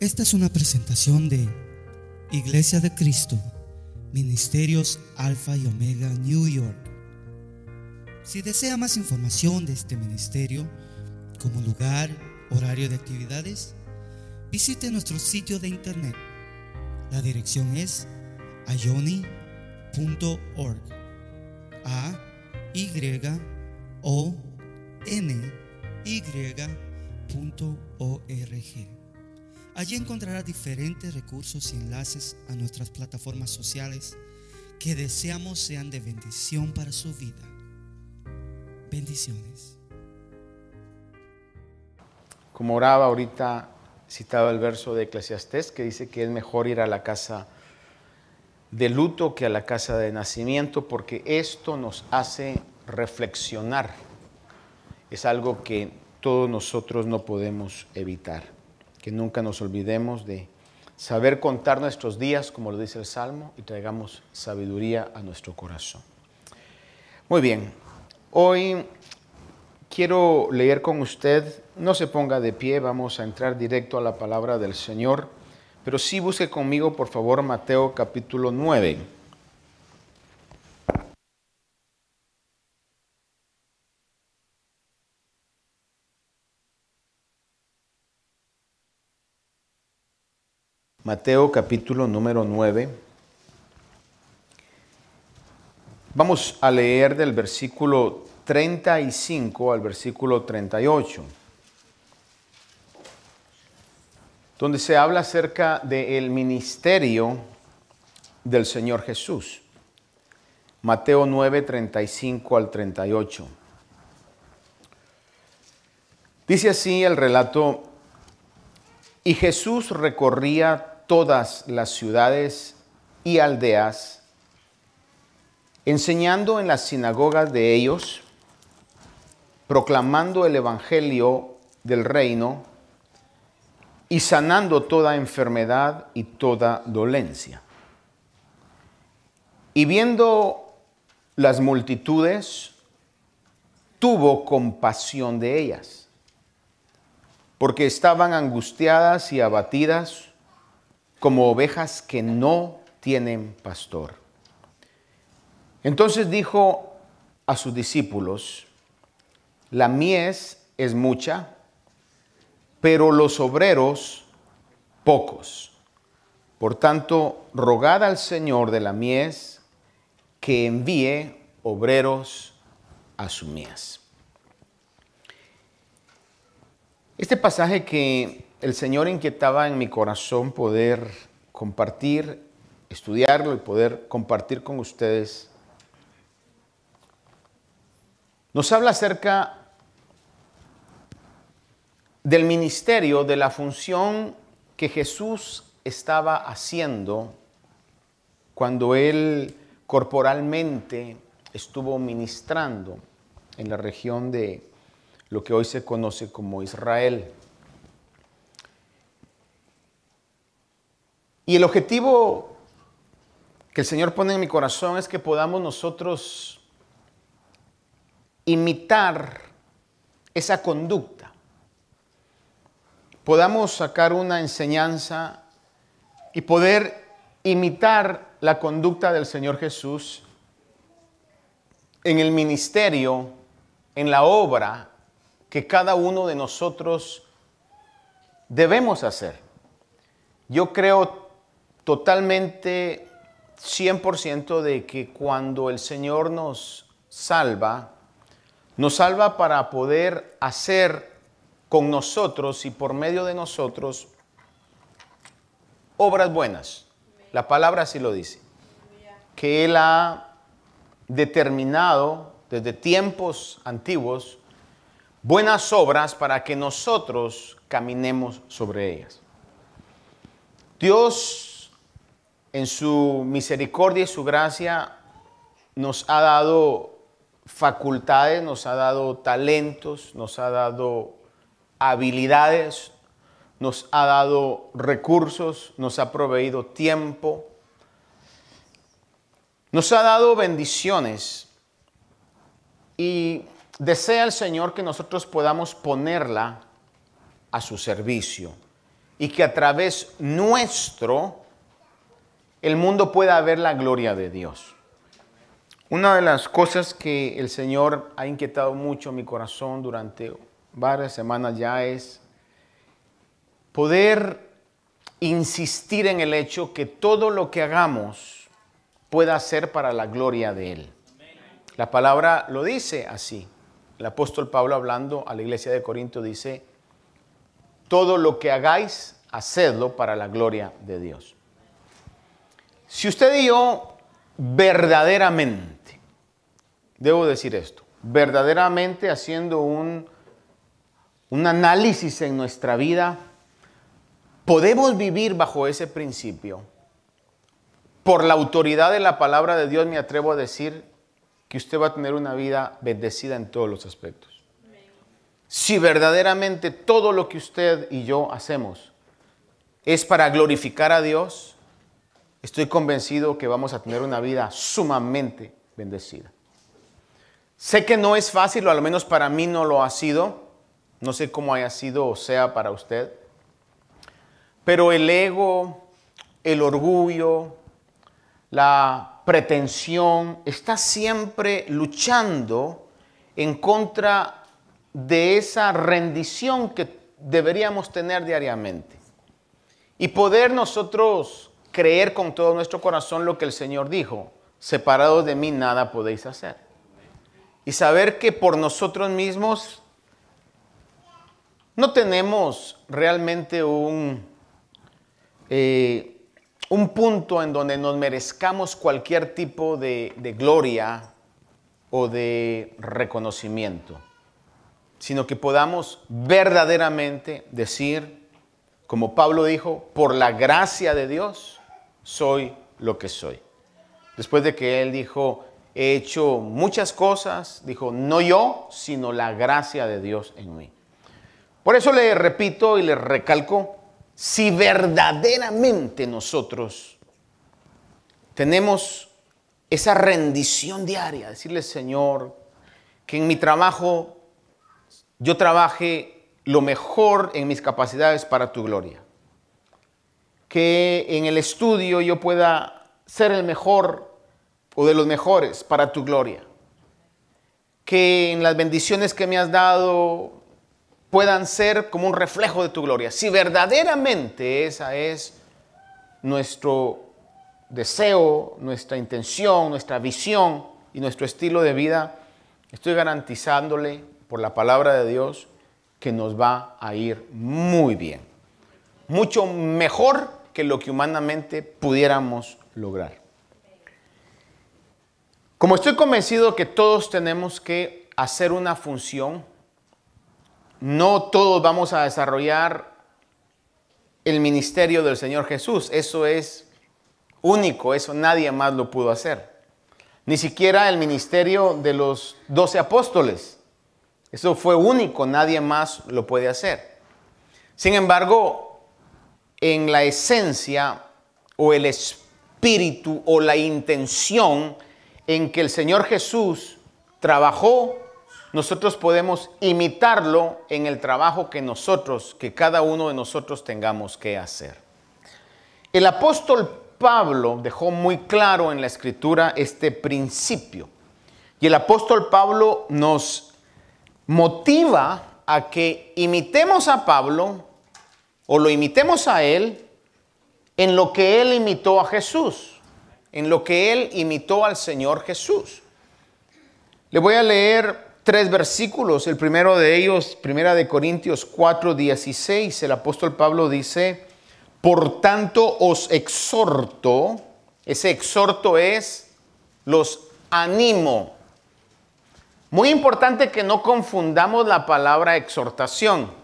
Esta es una presentación de Iglesia de Cristo, Ministerios Alfa y Omega New York. Si desea más información de este ministerio, como lugar, horario de actividades, visite nuestro sitio de internet. La dirección es ayoni.org. A Y O N. Allí encontrará diferentes recursos y enlaces a nuestras plataformas sociales que deseamos sean de bendición para su vida. Bendiciones. Como oraba ahorita, citaba el verso de Eclesiastés que dice que es mejor ir a la casa de luto que a la casa de nacimiento porque esto nos hace reflexionar. Es algo que todos nosotros no podemos evitar que nunca nos olvidemos de saber contar nuestros días, como lo dice el Salmo, y traigamos sabiduría a nuestro corazón. Muy bien, hoy quiero leer con usted, no se ponga de pie, vamos a entrar directo a la palabra del Señor, pero sí busque conmigo, por favor, Mateo capítulo 9. Mateo capítulo número 9. Vamos a leer del versículo 35 al versículo 38, donde se habla acerca del ministerio del Señor Jesús. Mateo 9, 35 al 38. Dice así el relato, y Jesús recorría todas las ciudades y aldeas, enseñando en las sinagogas de ellos, proclamando el Evangelio del reino y sanando toda enfermedad y toda dolencia. Y viendo las multitudes, tuvo compasión de ellas, porque estaban angustiadas y abatidas como ovejas que no tienen pastor. Entonces dijo a sus discípulos, la mies es mucha, pero los obreros pocos. Por tanto, rogad al Señor de la mies que envíe obreros a su mies. Este pasaje que el Señor inquietaba en mi corazón poder compartir, estudiarlo y poder compartir con ustedes. Nos habla acerca del ministerio, de la función que Jesús estaba haciendo cuando Él corporalmente estuvo ministrando en la región de lo que hoy se conoce como Israel. Y el objetivo que el Señor pone en mi corazón es que podamos nosotros imitar esa conducta. Podamos sacar una enseñanza y poder imitar la conducta del Señor Jesús en el ministerio, en la obra que cada uno de nosotros debemos hacer. Yo creo totalmente 100% de que cuando el Señor nos salva, nos salva para poder hacer con nosotros y por medio de nosotros obras buenas. La palabra así lo dice. Que Él ha determinado desde tiempos antiguos buenas obras para que nosotros caminemos sobre ellas. Dios en su misericordia y su gracia nos ha dado facultades, nos ha dado talentos, nos ha dado habilidades, nos ha dado recursos, nos ha proveído tiempo, nos ha dado bendiciones. Y desea el Señor que nosotros podamos ponerla a su servicio, y que a través nuestro el mundo pueda ver la gloria de Dios. Una de las cosas que el Señor ha inquietado mucho mi corazón durante varias semanas ya es poder insistir en el hecho que todo lo que hagamos pueda ser para la gloria de Él. La palabra lo dice así. El apóstol Pablo hablando a la iglesia de Corinto dice, todo lo que hagáis, hacedlo para la gloria de Dios. Si usted y yo verdaderamente, debo decir esto, verdaderamente haciendo un, un análisis en nuestra vida, podemos vivir bajo ese principio. Por la autoridad de la palabra de Dios me atrevo a decir que usted va a tener una vida bendecida en todos los aspectos. Si verdaderamente todo lo que usted y yo hacemos es para glorificar a Dios, estoy convencido que vamos a tener una vida sumamente bendecida. Sé que no es fácil, o al menos para mí no lo ha sido. No sé cómo haya sido o sea para usted. Pero el ego, el orgullo, la pretensión está siempre luchando en contra de esa rendición que deberíamos tener diariamente. Y poder nosotros creer con todo nuestro corazón lo que el Señor dijo, separados de mí nada podéis hacer. Y saber que por nosotros mismos no tenemos realmente un, eh, un punto en donde nos merezcamos cualquier tipo de, de gloria o de reconocimiento, sino que podamos verdaderamente decir, como Pablo dijo, por la gracia de Dios soy lo que soy. Después de que él dijo, he hecho muchas cosas, dijo, no yo, sino la gracia de Dios en mí. Por eso le repito y le recalco, si verdaderamente nosotros tenemos esa rendición diaria, decirle, Señor, que en mi trabajo yo trabaje lo mejor en mis capacidades para tu gloria. Que en el estudio yo pueda ser el mejor o de los mejores para tu gloria. Que en las bendiciones que me has dado puedan ser como un reflejo de tu gloria. Si verdaderamente esa es nuestro deseo, nuestra intención, nuestra visión y nuestro estilo de vida, estoy garantizándole por la palabra de Dios que nos va a ir muy bien. Mucho mejor lo que humanamente pudiéramos lograr. Como estoy convencido que todos tenemos que hacer una función, no todos vamos a desarrollar el ministerio del Señor Jesús. Eso es único, eso nadie más lo pudo hacer. Ni siquiera el ministerio de los doce apóstoles. Eso fue único, nadie más lo puede hacer. Sin embargo, en la esencia o el espíritu o la intención en que el Señor Jesús trabajó nosotros podemos imitarlo en el trabajo que nosotros, que cada uno de nosotros tengamos que hacer. El apóstol Pablo dejó muy claro en la escritura este principio. Y el apóstol Pablo nos motiva a que imitemos a Pablo o lo imitemos a él en lo que él imitó a Jesús, en lo que él imitó al Señor Jesús. Le voy a leer tres versículos. El primero de ellos, primera de Corintios 4, 16, el apóstol Pablo dice, por tanto os exhorto, ese exhorto es, los animo. Muy importante que no confundamos la palabra exhortación,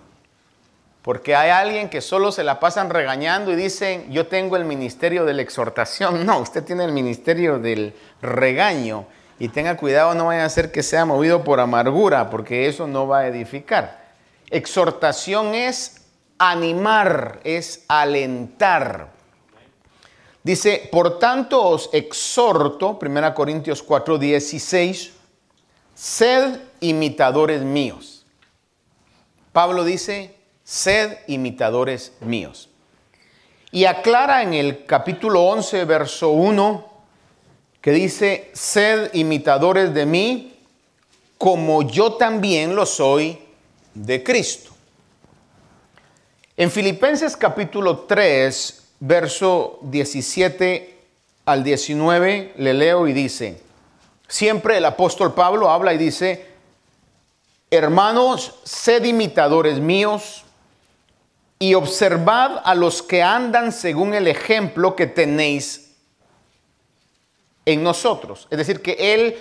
porque hay alguien que solo se la pasan regañando y dicen, yo tengo el ministerio de la exhortación. No, usted tiene el ministerio del regaño. Y tenga cuidado, no vaya a ser que sea movido por amargura, porque eso no va a edificar. Exhortación es animar, es alentar. Dice, por tanto os exhorto, 1 Corintios 4, 16, sed imitadores míos. Pablo dice, sed imitadores míos. Y aclara en el capítulo 11, verso 1, que dice, sed imitadores de mí, como yo también lo soy de Cristo. En Filipenses capítulo 3, verso 17 al 19, le leo y dice, siempre el apóstol Pablo habla y dice, hermanos, sed imitadores míos y observad a los que andan según el ejemplo que tenéis en nosotros. Es decir, que Él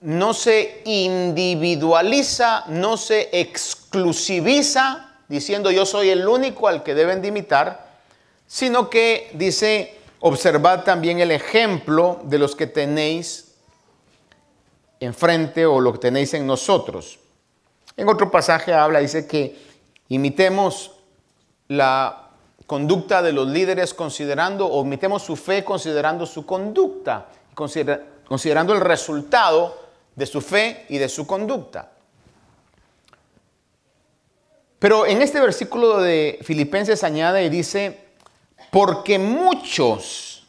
no se individualiza, no se exclusiviza diciendo yo soy el único al que deben de imitar, sino que dice, observad también el ejemplo de los que tenéis enfrente o lo que tenéis en nosotros. En otro pasaje habla, dice que imitemos la conducta de los líderes considerando, o omitemos su fe considerando su conducta, considerando el resultado de su fe y de su conducta. Pero en este versículo de Filipenses añade y dice, porque muchos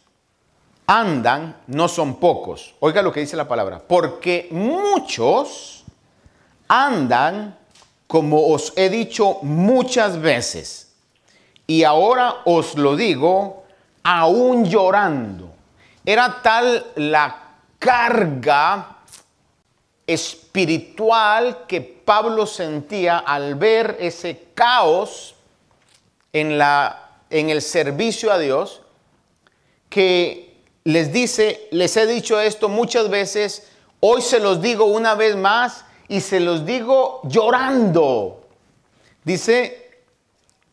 andan, no son pocos. Oiga lo que dice la palabra, porque muchos andan, como os he dicho muchas veces y ahora os lo digo, aún llorando. Era tal la carga espiritual que Pablo sentía al ver ese caos en, la, en el servicio a Dios, que les dice, les he dicho esto muchas veces, hoy se los digo una vez más y se los digo llorando. Dice,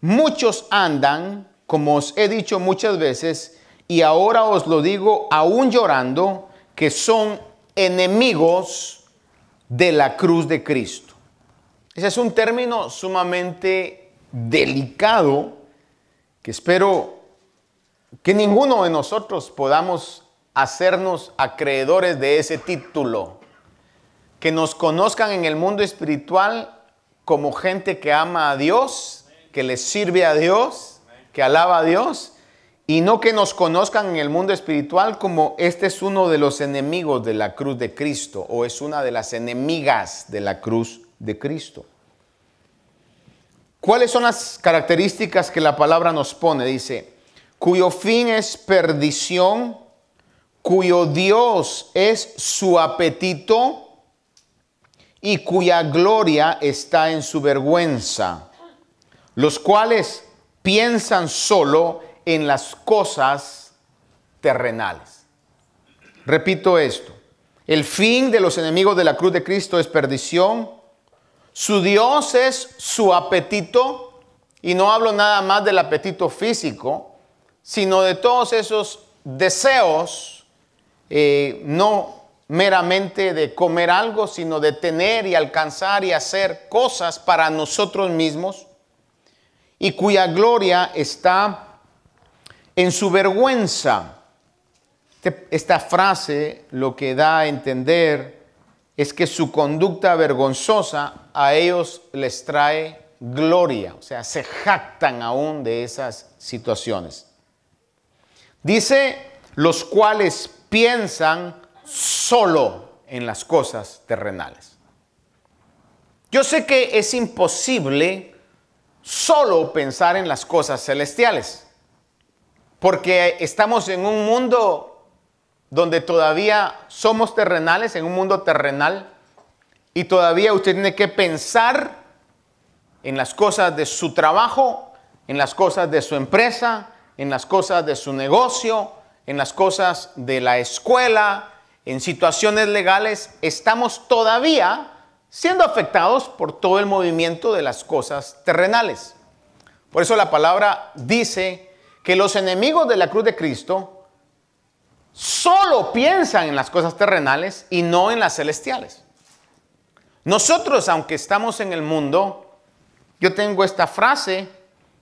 Muchos andan, como os he dicho muchas veces, y ahora os lo digo aún llorando, que son enemigos de la cruz de Cristo. Ese es un término sumamente delicado que espero que ninguno de nosotros podamos hacernos acreedores de ese título. Que nos conozcan en el mundo espiritual como gente que ama a Dios que les sirve a Dios, que alaba a Dios, y no que nos conozcan en el mundo espiritual como este es uno de los enemigos de la cruz de Cristo o es una de las enemigas de la cruz de Cristo. ¿Cuáles son las características que la palabra nos pone? Dice, cuyo fin es perdición, cuyo Dios es su apetito y cuya gloria está en su vergüenza los cuales piensan solo en las cosas terrenales. Repito esto, el fin de los enemigos de la cruz de Cristo es perdición, su Dios es su apetito, y no hablo nada más del apetito físico, sino de todos esos deseos, eh, no meramente de comer algo, sino de tener y alcanzar y hacer cosas para nosotros mismos y cuya gloria está en su vergüenza. Este, esta frase lo que da a entender es que su conducta vergonzosa a ellos les trae gloria, o sea, se jactan aún de esas situaciones. Dice, los cuales piensan solo en las cosas terrenales. Yo sé que es imposible solo pensar en las cosas celestiales. Porque estamos en un mundo donde todavía somos terrenales, en un mundo terrenal, y todavía usted tiene que pensar en las cosas de su trabajo, en las cosas de su empresa, en las cosas de su negocio, en las cosas de la escuela, en situaciones legales. Estamos todavía siendo afectados por todo el movimiento de las cosas terrenales. Por eso la palabra dice que los enemigos de la cruz de Cristo solo piensan en las cosas terrenales y no en las celestiales. Nosotros, aunque estamos en el mundo, yo tengo esta frase,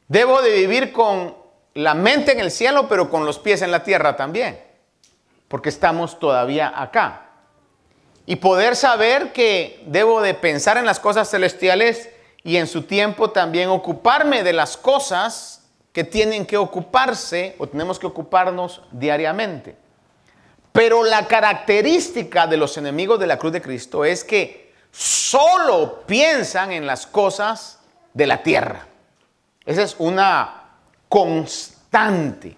debo de vivir con la mente en el cielo, pero con los pies en la tierra también, porque estamos todavía acá y poder saber que debo de pensar en las cosas celestiales y en su tiempo también ocuparme de las cosas que tienen que ocuparse o tenemos que ocuparnos diariamente. Pero la característica de los enemigos de la cruz de Cristo es que solo piensan en las cosas de la tierra. Esa es una constante.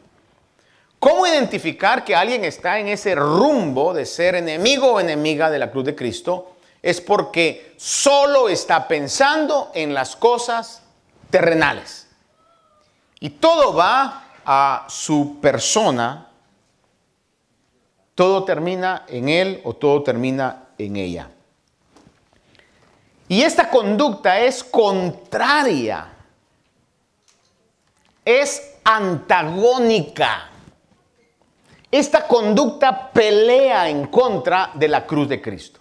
¿Cómo identificar que alguien está en ese rumbo de ser enemigo o enemiga de la cruz de Cristo? Es porque solo está pensando en las cosas terrenales. Y todo va a su persona, todo termina en él o todo termina en ella. Y esta conducta es contraria, es antagónica esta conducta pelea en contra de la cruz de Cristo.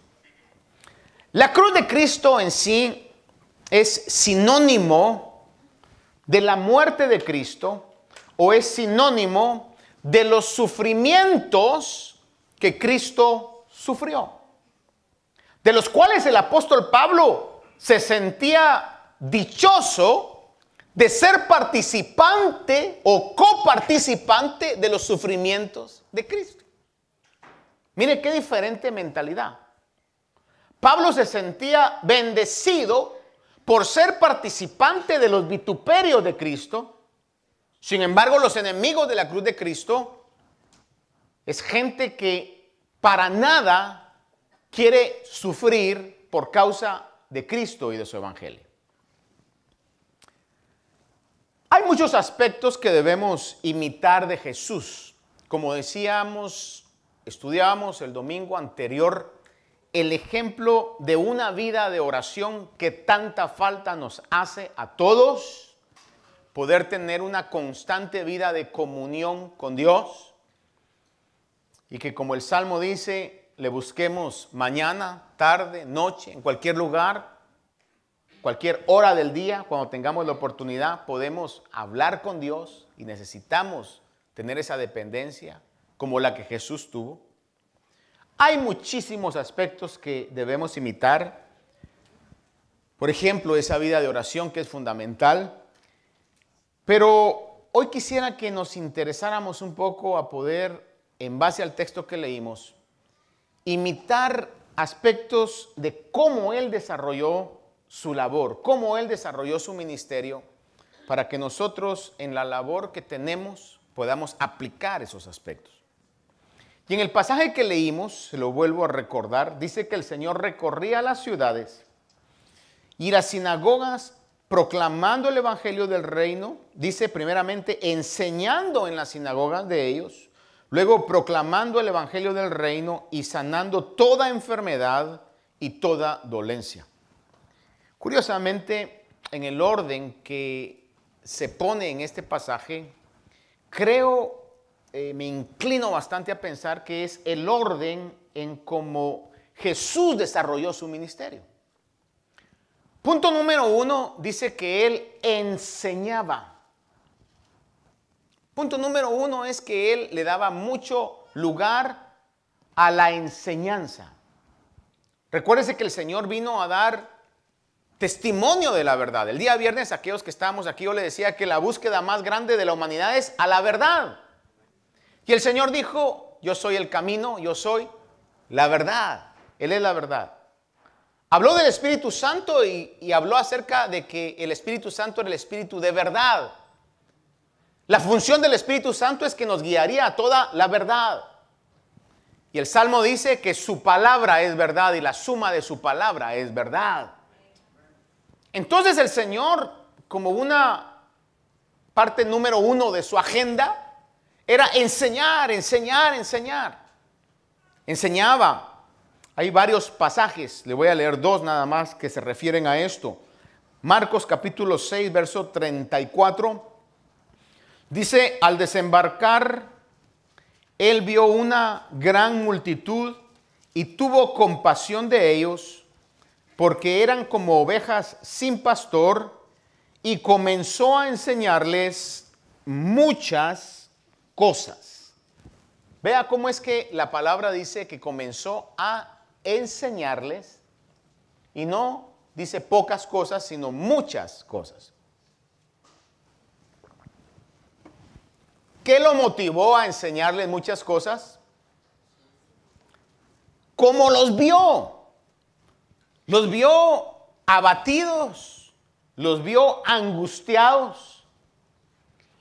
La cruz de Cristo en sí es sinónimo de la muerte de Cristo o es sinónimo de los sufrimientos que Cristo sufrió, de los cuales el apóstol Pablo se sentía dichoso de ser participante o coparticipante de los sufrimientos de Cristo. Mire qué diferente mentalidad. Pablo se sentía bendecido por ser participante de los vituperios de Cristo. Sin embargo, los enemigos de la cruz de Cristo es gente que para nada quiere sufrir por causa de Cristo y de su evangelio. Hay muchos aspectos que debemos imitar de Jesús. Como decíamos, estudiábamos el domingo anterior, el ejemplo de una vida de oración que tanta falta nos hace a todos, poder tener una constante vida de comunión con Dios y que como el Salmo dice, le busquemos mañana, tarde, noche, en cualquier lugar, cualquier hora del día, cuando tengamos la oportunidad, podemos hablar con Dios y necesitamos tener esa dependencia como la que Jesús tuvo. Hay muchísimos aspectos que debemos imitar. Por ejemplo, esa vida de oración que es fundamental. Pero hoy quisiera que nos interesáramos un poco a poder, en base al texto que leímos, imitar aspectos de cómo Él desarrolló su labor, cómo Él desarrolló su ministerio, para que nosotros en la labor que tenemos podamos aplicar esos aspectos. Y en el pasaje que leímos, se lo vuelvo a recordar, dice que el Señor recorría las ciudades y las sinagogas proclamando el Evangelio del reino, dice primeramente enseñando en las sinagogas de ellos, luego proclamando el Evangelio del reino y sanando toda enfermedad y toda dolencia. Curiosamente, en el orden que se pone en este pasaje, creo, eh, me inclino bastante a pensar que es el orden en cómo Jesús desarrolló su ministerio. Punto número uno dice que él enseñaba. Punto número uno es que él le daba mucho lugar a la enseñanza. Recuérdese que el Señor vino a dar testimonio de la verdad. El día viernes, aquellos que estábamos aquí, yo le decía que la búsqueda más grande de la humanidad es a la verdad. Y el Señor dijo, yo soy el camino, yo soy la verdad. Él es la verdad. Habló del Espíritu Santo y, y habló acerca de que el Espíritu Santo era el Espíritu de verdad. La función del Espíritu Santo es que nos guiaría a toda la verdad. Y el Salmo dice que su palabra es verdad y la suma de su palabra es verdad. Entonces el Señor, como una parte número uno de su agenda, era enseñar, enseñar, enseñar. Enseñaba. Hay varios pasajes, le voy a leer dos nada más que se refieren a esto. Marcos capítulo 6, verso 34. Dice, al desembarcar, él vio una gran multitud y tuvo compasión de ellos porque eran como ovejas sin pastor, y comenzó a enseñarles muchas cosas. Vea cómo es que la palabra dice que comenzó a enseñarles y no dice pocas cosas, sino muchas cosas. ¿Qué lo motivó a enseñarles muchas cosas? ¿Cómo los vio? Los vio abatidos, los vio angustiados.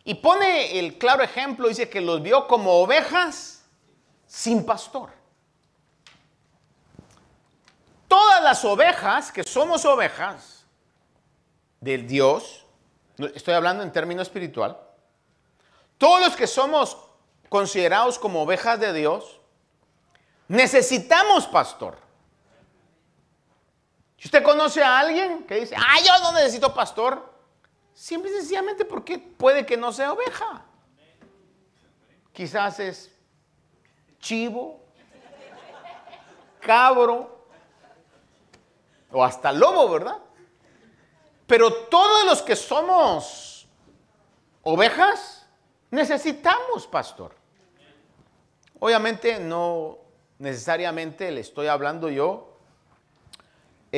Y pone el claro ejemplo, dice que los vio como ovejas sin pastor. Todas las ovejas, que somos ovejas del Dios, estoy hablando en términos espiritual, todos los que somos considerados como ovejas de Dios, necesitamos pastor. Si usted conoce a alguien que dice, ah, yo no necesito pastor, simple y sencillamente porque puede que no sea oveja. Quizás es chivo, cabro o hasta lobo, ¿verdad? Pero todos los que somos ovejas necesitamos pastor. Obviamente no necesariamente le estoy hablando yo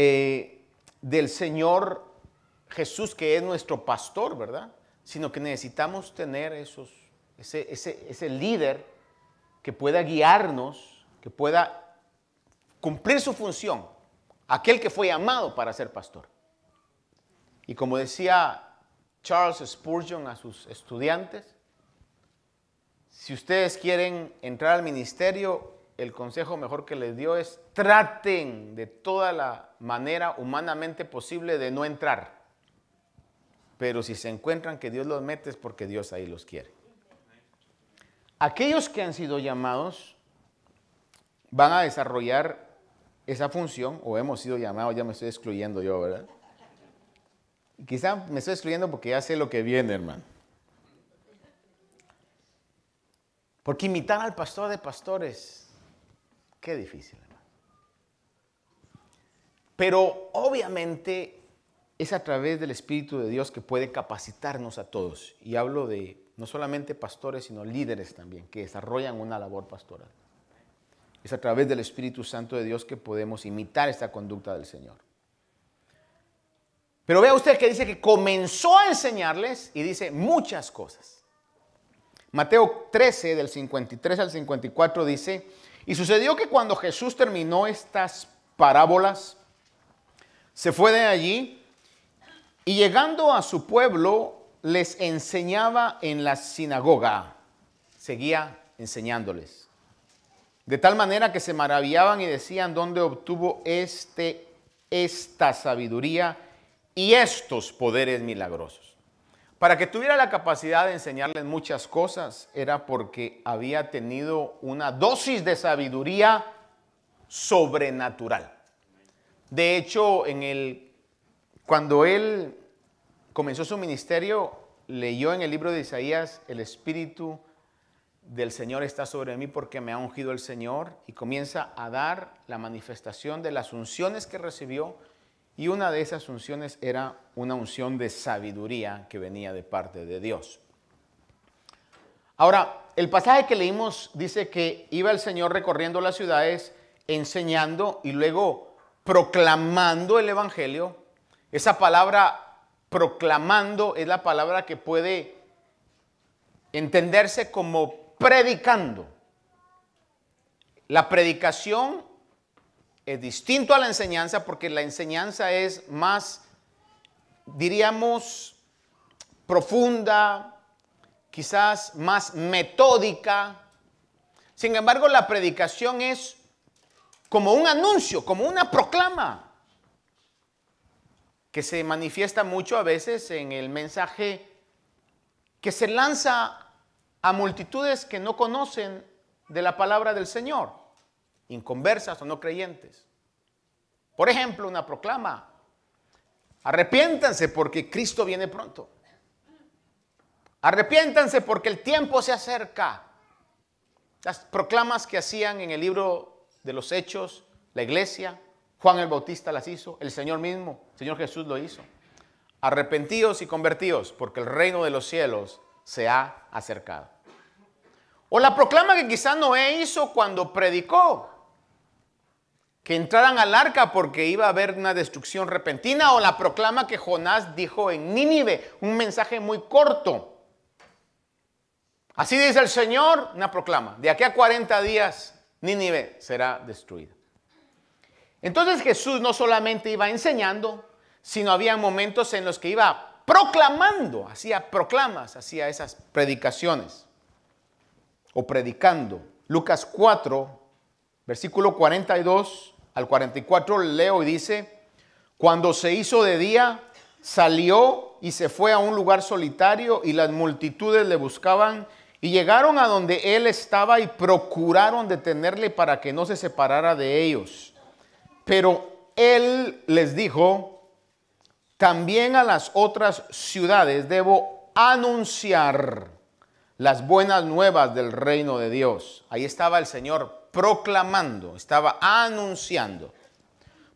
eh, del Señor Jesús, que es nuestro pastor, ¿verdad? Sino que necesitamos tener esos, ese, ese líder que pueda guiarnos, que pueda cumplir su función, aquel que fue llamado para ser pastor. Y como decía Charles Spurgeon a sus estudiantes, si ustedes quieren entrar al ministerio, el consejo mejor que les dio es traten de toda la manera humanamente posible de no entrar. Pero si se encuentran que Dios los mete es porque Dios ahí los quiere. Aquellos que han sido llamados van a desarrollar esa función, o hemos sido llamados, ya me estoy excluyendo yo, ¿verdad? Quizá me estoy excluyendo porque ya sé lo que viene, hermano. Porque imitar al pastor de pastores Qué difícil, hermano. Pero obviamente es a través del Espíritu de Dios que puede capacitarnos a todos. Y hablo de no solamente pastores, sino líderes también, que desarrollan una labor pastoral. Es a través del Espíritu Santo de Dios que podemos imitar esta conducta del Señor. Pero vea usted que dice que comenzó a enseñarles y dice muchas cosas. Mateo 13, del 53 al 54, dice, y sucedió que cuando Jesús terminó estas parábolas, se fue de allí y llegando a su pueblo les enseñaba en la sinagoga. Seguía enseñándoles. De tal manera que se maravillaban y decían, ¿dónde obtuvo este, esta sabiduría y estos poderes milagrosos? Para que tuviera la capacidad de enseñarles muchas cosas era porque había tenido una dosis de sabiduría sobrenatural. De hecho, cuando él comenzó su ministerio, leyó en el libro de Isaías, el Espíritu del Señor está sobre mí porque me ha ungido el Señor y comienza a dar la manifestación de las unciones que recibió y una de esas unciones era una unción de sabiduría que venía de parte de Dios. Ahora, el pasaje que leímos dice que iba el Señor recorriendo las ciudades, enseñando y luego proclamando el Evangelio. Esa palabra proclamando es la palabra que puede entenderse como predicando. La predicación es distinto a la enseñanza porque la enseñanza es más, diríamos, profunda, quizás más metódica. Sin embargo, la predicación es como un anuncio, como una proclama, que se manifiesta mucho a veces en el mensaje que se lanza a multitudes que no conocen de la palabra del Señor inconversas o no creyentes. Por ejemplo, una proclama, arrepiéntanse porque Cristo viene pronto. Arrepiéntanse porque el tiempo se acerca. Las proclamas que hacían en el libro de los Hechos, la iglesia, Juan el Bautista las hizo, el Señor mismo, el Señor Jesús lo hizo. Arrepentidos y convertidos porque el reino de los cielos se ha acercado. O la proclama que quizá Noé hizo cuando predicó que entraran al arca porque iba a haber una destrucción repentina o la proclama que Jonás dijo en Nínive, un mensaje muy corto. Así dice el Señor, una proclama, de aquí a 40 días Nínive será destruida. Entonces Jesús no solamente iba enseñando, sino había momentos en los que iba proclamando, hacía proclamas, hacía esas predicaciones o predicando. Lucas 4, versículo 42 al 44 leo y dice, cuando se hizo de día, salió y se fue a un lugar solitario y las multitudes le buscaban y llegaron a donde él estaba y procuraron detenerle para que no se separara de ellos. Pero él les dijo, también a las otras ciudades debo anunciar las buenas nuevas del reino de Dios. Ahí estaba el Señor proclamando, estaba anunciando.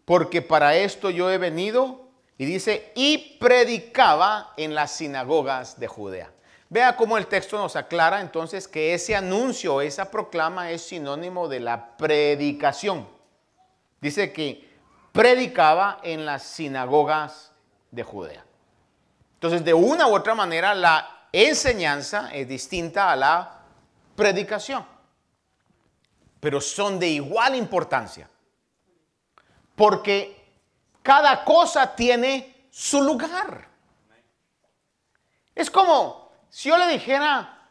Porque para esto yo he venido, y dice, y predicaba en las sinagogas de Judea. Vea cómo el texto nos aclara entonces que ese anuncio, esa proclama es sinónimo de la predicación. Dice que predicaba en las sinagogas de Judea. Entonces, de una u otra manera, la enseñanza es distinta a la predicación pero son de igual importancia. Porque cada cosa tiene su lugar. Es como si yo le dijera,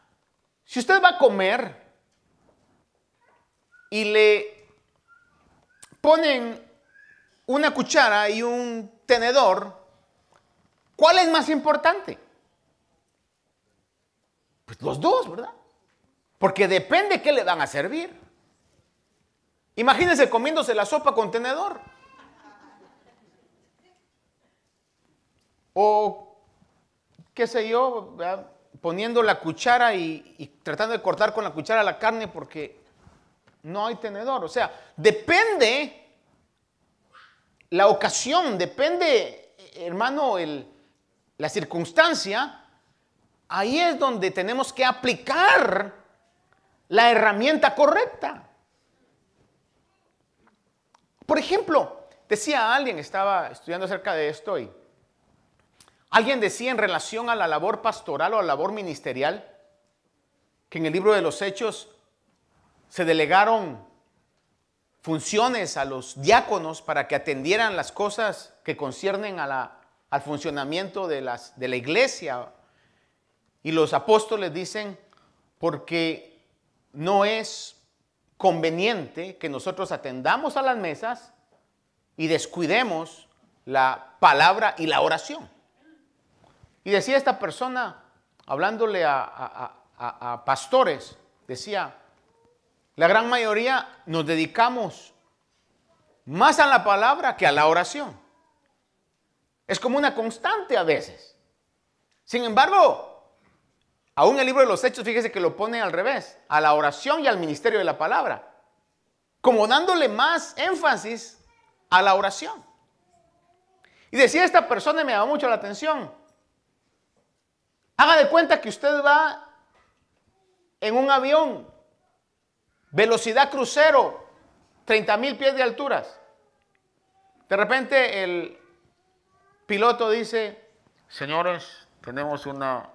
si usted va a comer y le ponen una cuchara y un tenedor, ¿cuál es más importante? Pues los dos, ¿verdad? Porque depende qué le van a servir. Imagínense comiéndose la sopa con tenedor. O, qué sé yo, poniendo la cuchara y, y, tratando de cortar con la cuchara la carne porque no hay tenedor. O sea, depende la ocasión, depende, hermano, el, la circunstancia. Ahí es donde tenemos que aplicar la herramienta correcta. Por ejemplo, decía alguien, estaba estudiando acerca de esto y alguien decía en relación a la labor pastoral o a la labor ministerial, que en el libro de los Hechos se delegaron funciones a los diáconos para que atendieran las cosas que conciernen al funcionamiento de, las, de la iglesia. Y los apóstoles dicen, porque no es conveniente que nosotros atendamos a las mesas y descuidemos la palabra y la oración. Y decía esta persona, hablándole a, pastores, decía, la gran mayoría nos dedicamos más a la palabra que a la oración. Es como una constante a veces. Sin embargo, Aún el libro de los Hechos, fíjese que lo pone al revés, a la oración y al ministerio de la palabra, como dándole más énfasis a la oración. Y decía esta persona, y me llamó mucho la atención, haga de cuenta que usted va en un avión, velocidad crucero, 30 mil pies de alturas. De repente el piloto dice, señores, tenemos una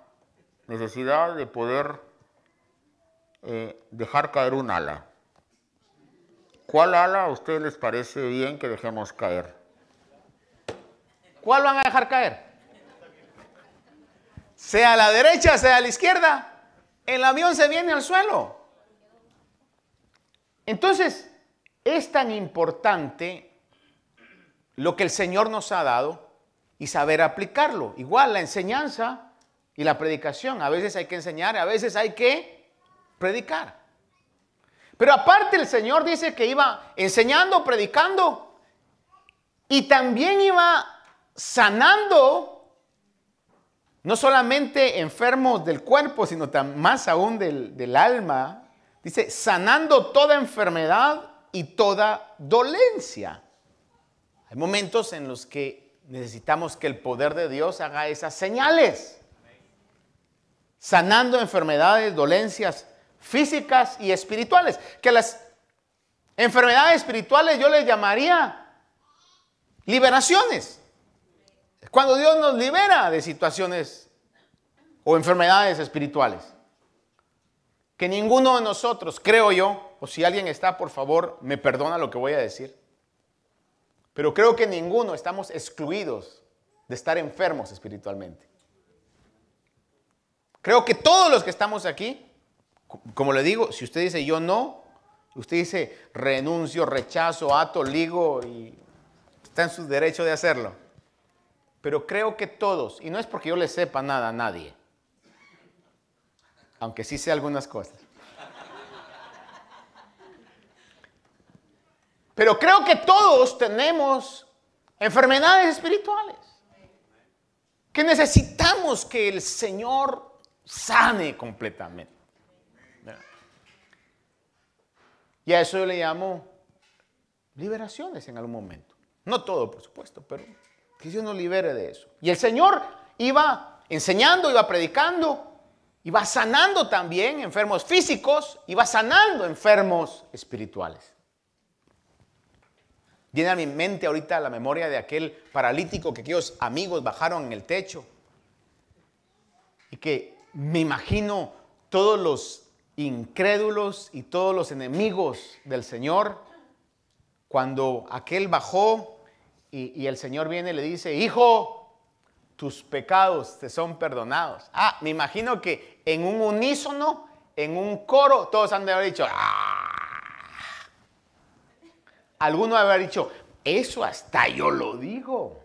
necesidad de poder eh, dejar caer un ala. ¿Cuál ala a ustedes les parece bien que dejemos caer? ¿Cuál van a dejar caer? Sea a la derecha, sea a la izquierda. El avión se viene al suelo. Entonces, es tan importante lo que el Señor nos ha dado y saber aplicarlo. Igual la enseñanza y la predicación. A veces hay que enseñar, a veces hay que predicar. Pero aparte el Señor dice que iba enseñando, predicando y también iba sanando no solamente enfermos del cuerpo, sino más aún del, alma. Dice, sanando toda enfermedad y toda dolencia. Hay momentos en los que necesitamos que el poder de Dios haga esas señales sanando enfermedades, dolencias físicas y espirituales, que las Enfermedades espirituales yo les llamaría liberaciones. Cuando Dios nos libera de situaciones o enfermedades espirituales. Que ninguno de nosotros, creo yo, o si alguien está, por favor, me perdona lo que voy a decir. Pero creo que ninguno estamos excluidos de estar enfermos espiritualmente. Creo que todos los que estamos aquí, como le digo, si usted dice yo no, usted dice renuncio, rechazo, ato, ligo y está en su derecho de hacerlo. Pero creo que todos, y no es porque yo le sepa nada a nadie, aunque sí sé algunas cosas. Pero creo que todos tenemos enfermedades espirituales que necesitamos que el Señor sane completamente. Y a eso yo le llamo liberaciones en algún momento. No todo, por supuesto, pero que Dios nos libere de eso. Y el Señor iba enseñando, iba predicando, iba sanando también enfermos físicos, iba sanando enfermos espirituales. Viene a mi mente ahorita la memoria de aquel paralítico que aquellos amigos bajaron en el techo. Y que me imagino todos los incrédulos y todos los enemigos del Señor, cuando aquel bajó y, el Señor viene y le dice, hijo, tus pecados te son perdonados. Ah, me imagino que en un unísono, en un coro, todos han de haber dicho, ¡ah! Alguno ha de haber dicho, eso hasta yo lo digo.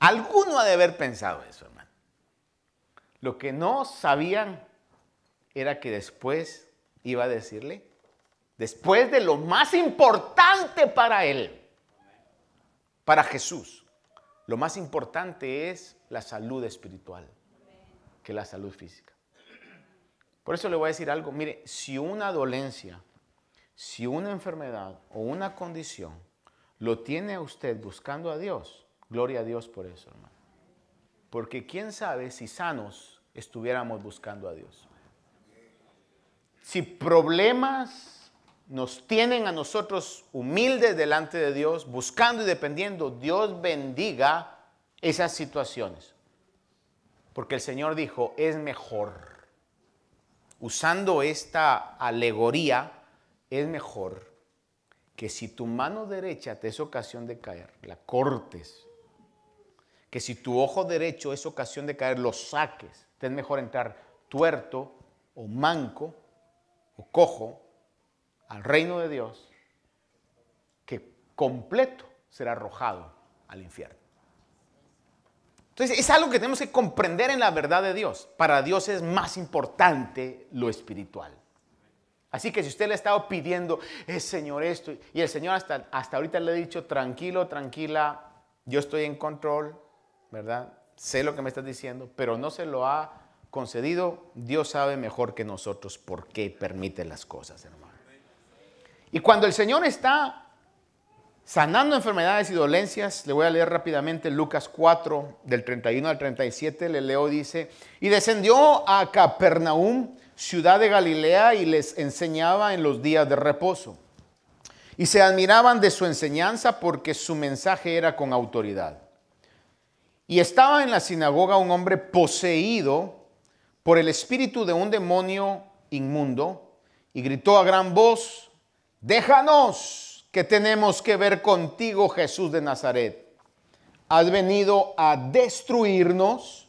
Alguno ha de haber pensado eso. Lo que no sabían era que después iba a decirle, después de lo más importante para él, para Jesús, lo más importante es la salud espiritual que la salud física. Por eso le voy a decir algo, mire, si una dolencia si una enfermedad o una condición lo tiene a usted buscando a Dios, gloria a Dios por eso, hermano. Porque quién sabe si sanos estuviéramos buscando a Dios. Si problemas nos tienen a nosotros humildes delante de Dios, buscando y dependiendo, Dios bendiga esas situaciones. Porque el Señor dijo, es mejor, usando esta alegoría, es mejor que si tu mano derecha te es ocasión de caer, la cortes. Que si tu ojo derecho es ocasión de caer, lo saques. Te es mejor entrar tuerto o manco o cojo al reino de Dios que completo será arrojado al infierno. Entonces es algo que tenemos que comprender en la verdad de Dios. Para Dios es más importante lo espiritual. Así que si usted le ha estado pidiendo, es Señor esto, y el Señor hasta, hasta ahorita le ha dicho, tranquilo, tranquila, yo estoy en control, ¿verdad? Sé lo que me estás diciendo, pero no se lo ha concedido, Dios sabe mejor que nosotros por qué permite las cosas, hermano. Y cuando el Señor está sanando enfermedades y dolencias, le voy a leer rápidamente Lucas 4, del 31 al 37, le leo, dice, y descendió a Capernaum, ciudad de Galilea y les enseñaba en los días de reposo. Y se admiraban de su enseñanza porque su mensaje era con autoridad. Y estaba en la sinagoga un hombre poseído por el espíritu de un demonio inmundo y gritó a gran voz, déjanos que tenemos que ver contigo Jesús de Nazaret. ¿Has venido a destruirnos?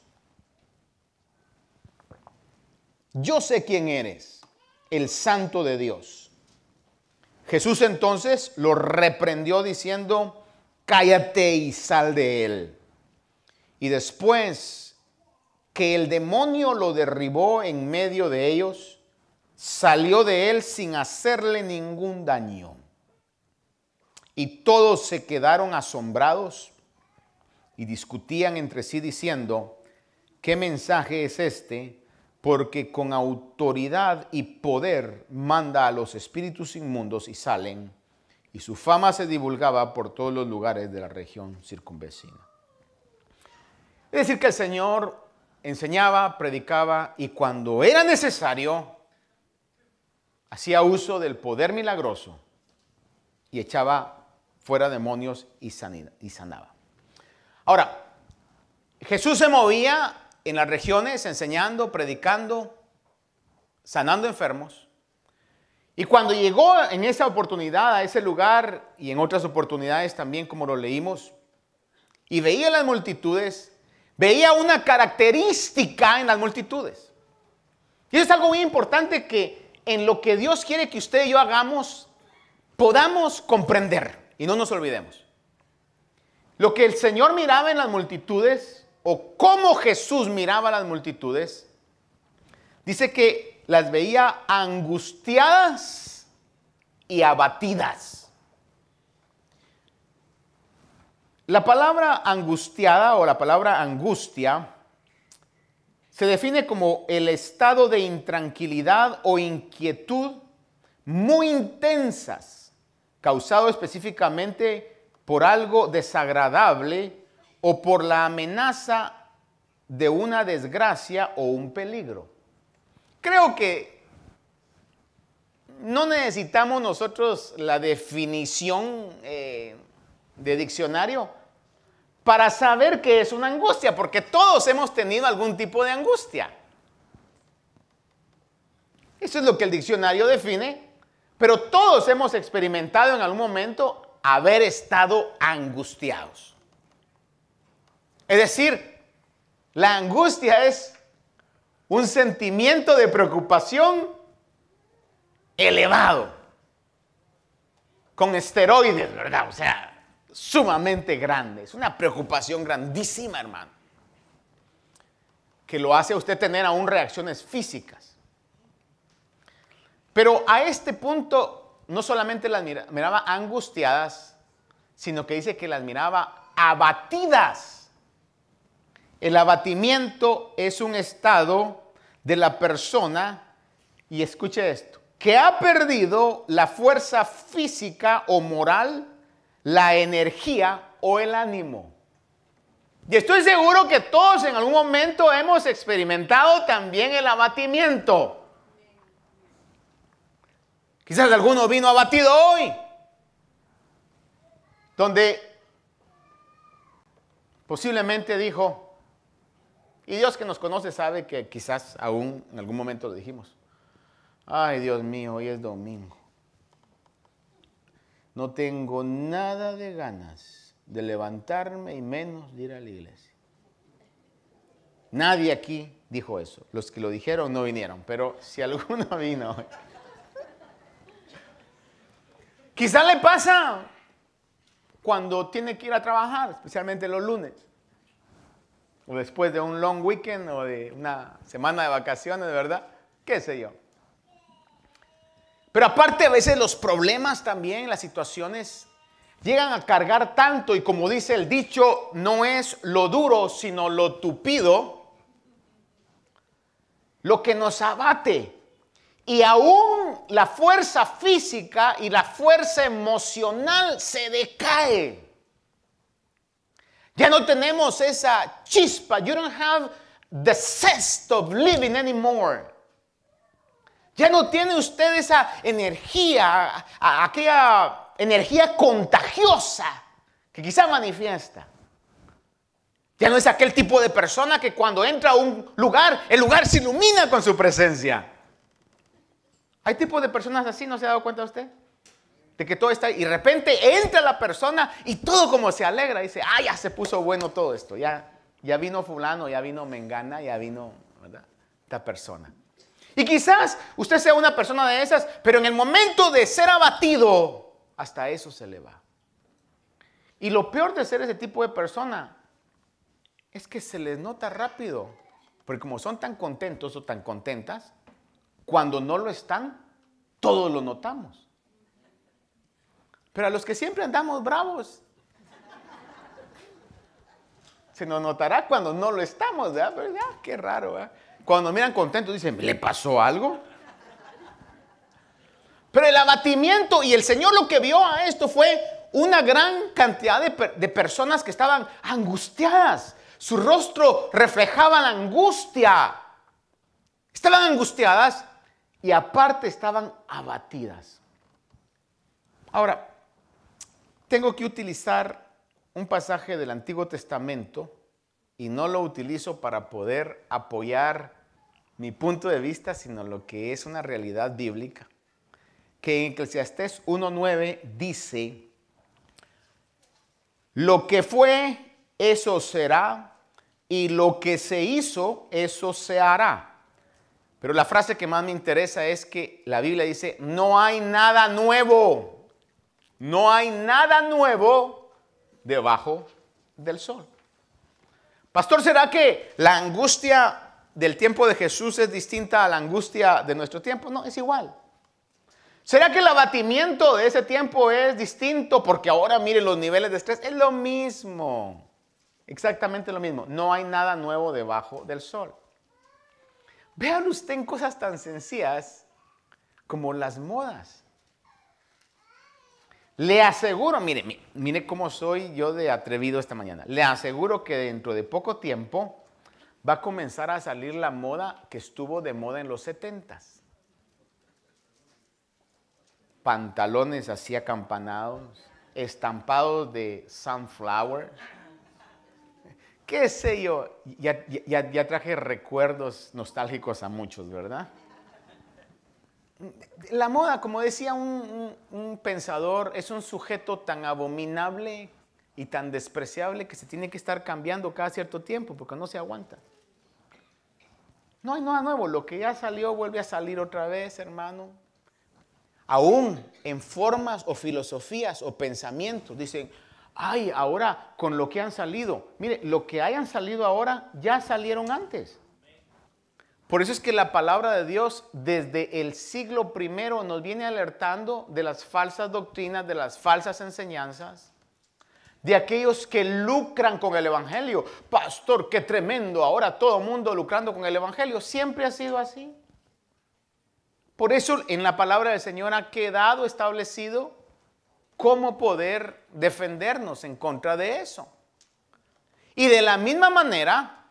yo sé quién eres, el santo de Dios. Jesús entonces lo reprendió diciendo, cállate y sal de él. Y después que el demonio lo derribó en medio de ellos, salió de él sin hacerle ningún daño. Y todos se quedaron asombrados y discutían entre sí diciendo, ¿qué mensaje es este? porque con autoridad y poder manda a los espíritus inmundos y salen, y su fama se divulgaba por todos los lugares de la región circunvecina. Es decir, que el Señor enseñaba, predicaba y cuando era necesario, hacía uso del poder milagroso y echaba fuera demonios y, sanaba. Ahora, Jesús se movía en las regiones enseñando, predicando, sanando enfermos. Y cuando llegó en esa oportunidad a ese lugar y en otras oportunidades también como lo leímos, y veía las multitudes, veía una característica en las multitudes. Y eso es algo muy importante que en lo que Dios quiere que usted y yo hagamos, podamos comprender y no nos olvidemos. Lo que el Señor miraba en las multitudes, o cómo Jesús miraba a las multitudes, dice que las veía angustiadas y abatidas. La palabra angustiada o la palabra angustia se define como el estado de intranquilidad o inquietud muy intensas, causado específicamente por algo desagradable o por la amenaza de una desgracia o un peligro. Creo que no necesitamos nosotros la definición eh, de diccionario para saber qué es una angustia, porque todos hemos tenido algún tipo de angustia. Eso es lo que el diccionario define, pero todos hemos experimentado en algún momento haber estado angustiados. Es decir, la angustia es un sentimiento de preocupación elevado, con esteroides, ¿verdad? O sea, sumamente grande. Es una preocupación grandísima, hermano, que lo hace a usted tener aún reacciones físicas. Pero a este punto no solamente las miraba angustiadas, sino que dice que las miraba abatidas. El abatimiento es un estado de la persona, y escuche esto, que ha perdido la fuerza física o moral, la energía o el ánimo. Y estoy seguro que todos en algún momento hemos experimentado también el abatimiento. Quizás alguno vino abatido hoy, donde posiblemente dijo, y Dios que nos conoce sabe que quizás aún en algún momento lo dijimos. Ay, Dios mío, hoy es domingo. No tengo nada de ganas de levantarme y menos de ir a la iglesia. Nadie aquí dijo eso. Los que lo dijeron no vinieron, pero si alguno vino. Quizás le pasa cuando tiene que ir a trabajar, especialmente los lunes o después de un long weekend o de una semana de vacaciones, ¿verdad? ¿Qué sé yo? Pero aparte a veces los problemas también, las situaciones, llegan a cargar tanto y como dice el dicho, no es lo duro, sino lo tupido, lo que nos abate. Y aún la fuerza física y la fuerza emocional se decae. Ya no tenemos esa chispa. You don't have the zest of living anymore. Ya no tiene usted esa energía, aquella energía contagiosa que quizá manifiesta. Ya no es aquel tipo de persona que cuando entra a un lugar, el lugar se ilumina con su presencia. ¿Hay tipos de personas así? ¿No se ha dado cuenta usted? de que todo está, y de repente entra la persona y todo como se alegra, dice, ah, ya se puso bueno todo esto, ya, ya vino fulano, ya vino Mengana, ya vino esta persona. Y quizás usted sea una persona de esas, pero en el momento de ser abatido, hasta eso se le va. Y lo peor de ser ese tipo de persona es que se les nota rápido, porque como son tan contentos o tan contentas, cuando no lo están, todos lo notamos. Pero a los que siempre andamos bravos, se nos notará cuando no lo estamos, ¿verdad? Ya, qué raro, ¿verdad? Cuando miran contentos dicen, ¿le pasó algo? Pero el abatimiento y el Señor lo que vio a esto fue una gran cantidad de, de, personas que estaban angustiadas. Su rostro reflejaba la angustia. Estaban angustiadas y aparte estaban abatidas. Ahora, tengo que utilizar un pasaje del Antiguo Testamento y no lo utilizo para poder apoyar mi punto de vista, sino lo que es una realidad bíblica, que en Eclesiastés 1.9 dice, lo que fue, eso será, y lo que se hizo, eso se hará. Pero la frase que más me interesa es que la Biblia dice, no hay nada nuevo, no hay nada nuevo debajo del sol. Pastor, ¿será que la angustia del tiempo de Jesús es distinta a la angustia de nuestro tiempo? No, es igual. ¿Será que el abatimiento de ese tiempo es distinto porque ahora miren los niveles de estrés? Es lo mismo. Exactamente lo mismo. No hay nada nuevo debajo del sol. Vean usted en cosas tan sencillas como las modas. Le aseguro, mire, mire, mire cómo soy yo de atrevido esta mañana. Le aseguro que dentro de poco tiempo va a comenzar a salir la moda que estuvo de moda en los setentas. Pantalones así acampanados, estampados de sunflower qué sé yo, ya, traje recuerdos nostálgicos a muchos, ¿verdad? La moda, como decía un, pensador, es un sujeto tan abominable y tan despreciable que se tiene que estar cambiando cada cierto tiempo porque no se aguanta. No hay nada nuevo, lo que ya salió vuelve a salir otra vez, hermano. Aún en formas o filosofías o pensamientos, dicen, ay, ahora con lo que han salido. Mire, lo que hayan salido ahora ya salieron antes. Por eso es que la palabra de Dios desde el siglo primero nos viene alertando de las falsas doctrinas, de las falsas enseñanzas, de aquellos que lucran con el Evangelio. Pastor, qué tremendo, ahora todo mundo lucrando con el Evangelio. Siempre ha sido así. Por eso en la palabra del Señor ha quedado establecido cómo poder defendernos en contra de eso. Y de la misma manera,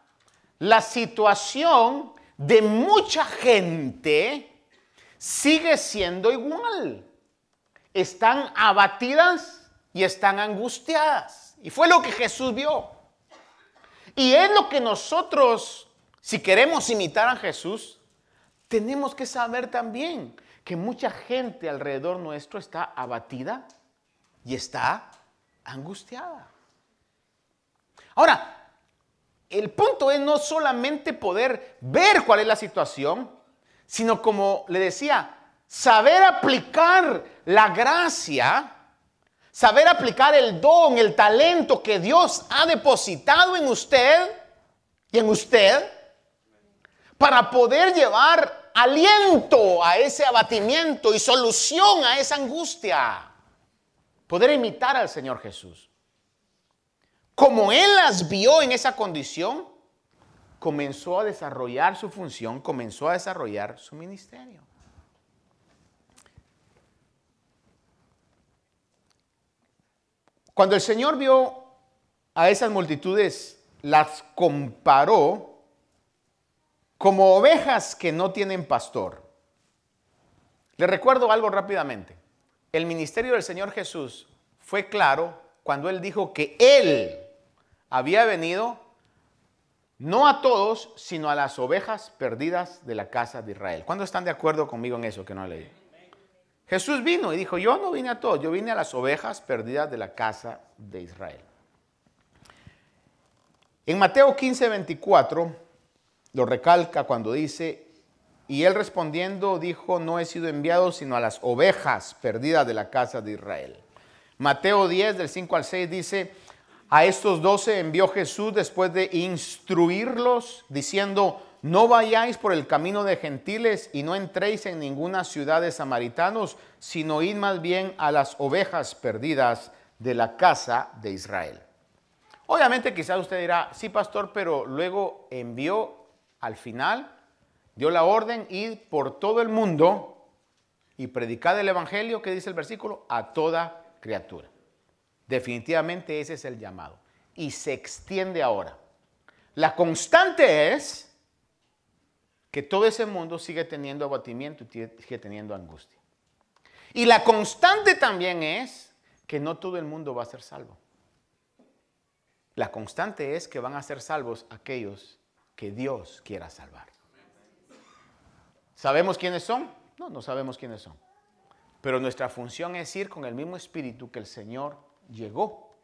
la situación de mucha gente sigue siendo igual. Están abatidas y están angustiadas. Y fue lo que Jesús vio. Y es lo que nosotros, si queremos imitar a Jesús, tenemos que saber también que mucha gente alrededor nuestro está abatida y está angustiada. Ahora, el punto es no solamente poder ver cuál es la situación, sino como le decía, saber aplicar la gracia, saber aplicar el don, el talento que Dios ha depositado en usted y en usted para poder llevar aliento a ese abatimiento y solución a esa angustia poder imitar al Señor Jesús. Como Él las vio en esa condición, comenzó a desarrollar su función, comenzó a desarrollar su ministerio. Cuando el Señor vio a esas multitudes, las comparó como ovejas que no tienen pastor. Le recuerdo algo rápidamente el ministerio del Señor Jesús fue claro cuando Él dijo que Él había venido no a todos, sino a las ovejas perdidas de la casa de Israel. ¿Cuándo están de acuerdo conmigo en eso que no leí? Jesús vino y dijo, yo no vine a todos, yo vine a las ovejas perdidas de la casa de Israel. En Mateo 15, 24, lo recalca cuando dice, y él respondiendo dijo, no he sido enviado sino a las ovejas perdidas de la casa de Israel. Mateo 10 del 5 al 6 dice, a estos doce envió Jesús después de instruirlos, diciendo, no vayáis por el camino de gentiles y no entréis en ninguna ciudad de samaritanos, sino id más bien a las ovejas perdidas de la casa de Israel. Obviamente quizás usted dirá, sí pastor, pero luego envió al final dio la orden, ir por todo el mundo y predicar el Evangelio, que dice el versículo, a toda criatura. Definitivamente ese es el llamado. Y se extiende ahora. La constante es que todo ese mundo sigue teniendo abatimiento y sigue teniendo angustia. Y la constante también es que no todo el mundo va a ser salvo. La constante es que van a ser salvos aquellos que Dios quiera salvar. ¿Sabemos quiénes son? No, no sabemos quiénes son. Pero nuestra función es ir con el mismo espíritu que el Señor llegó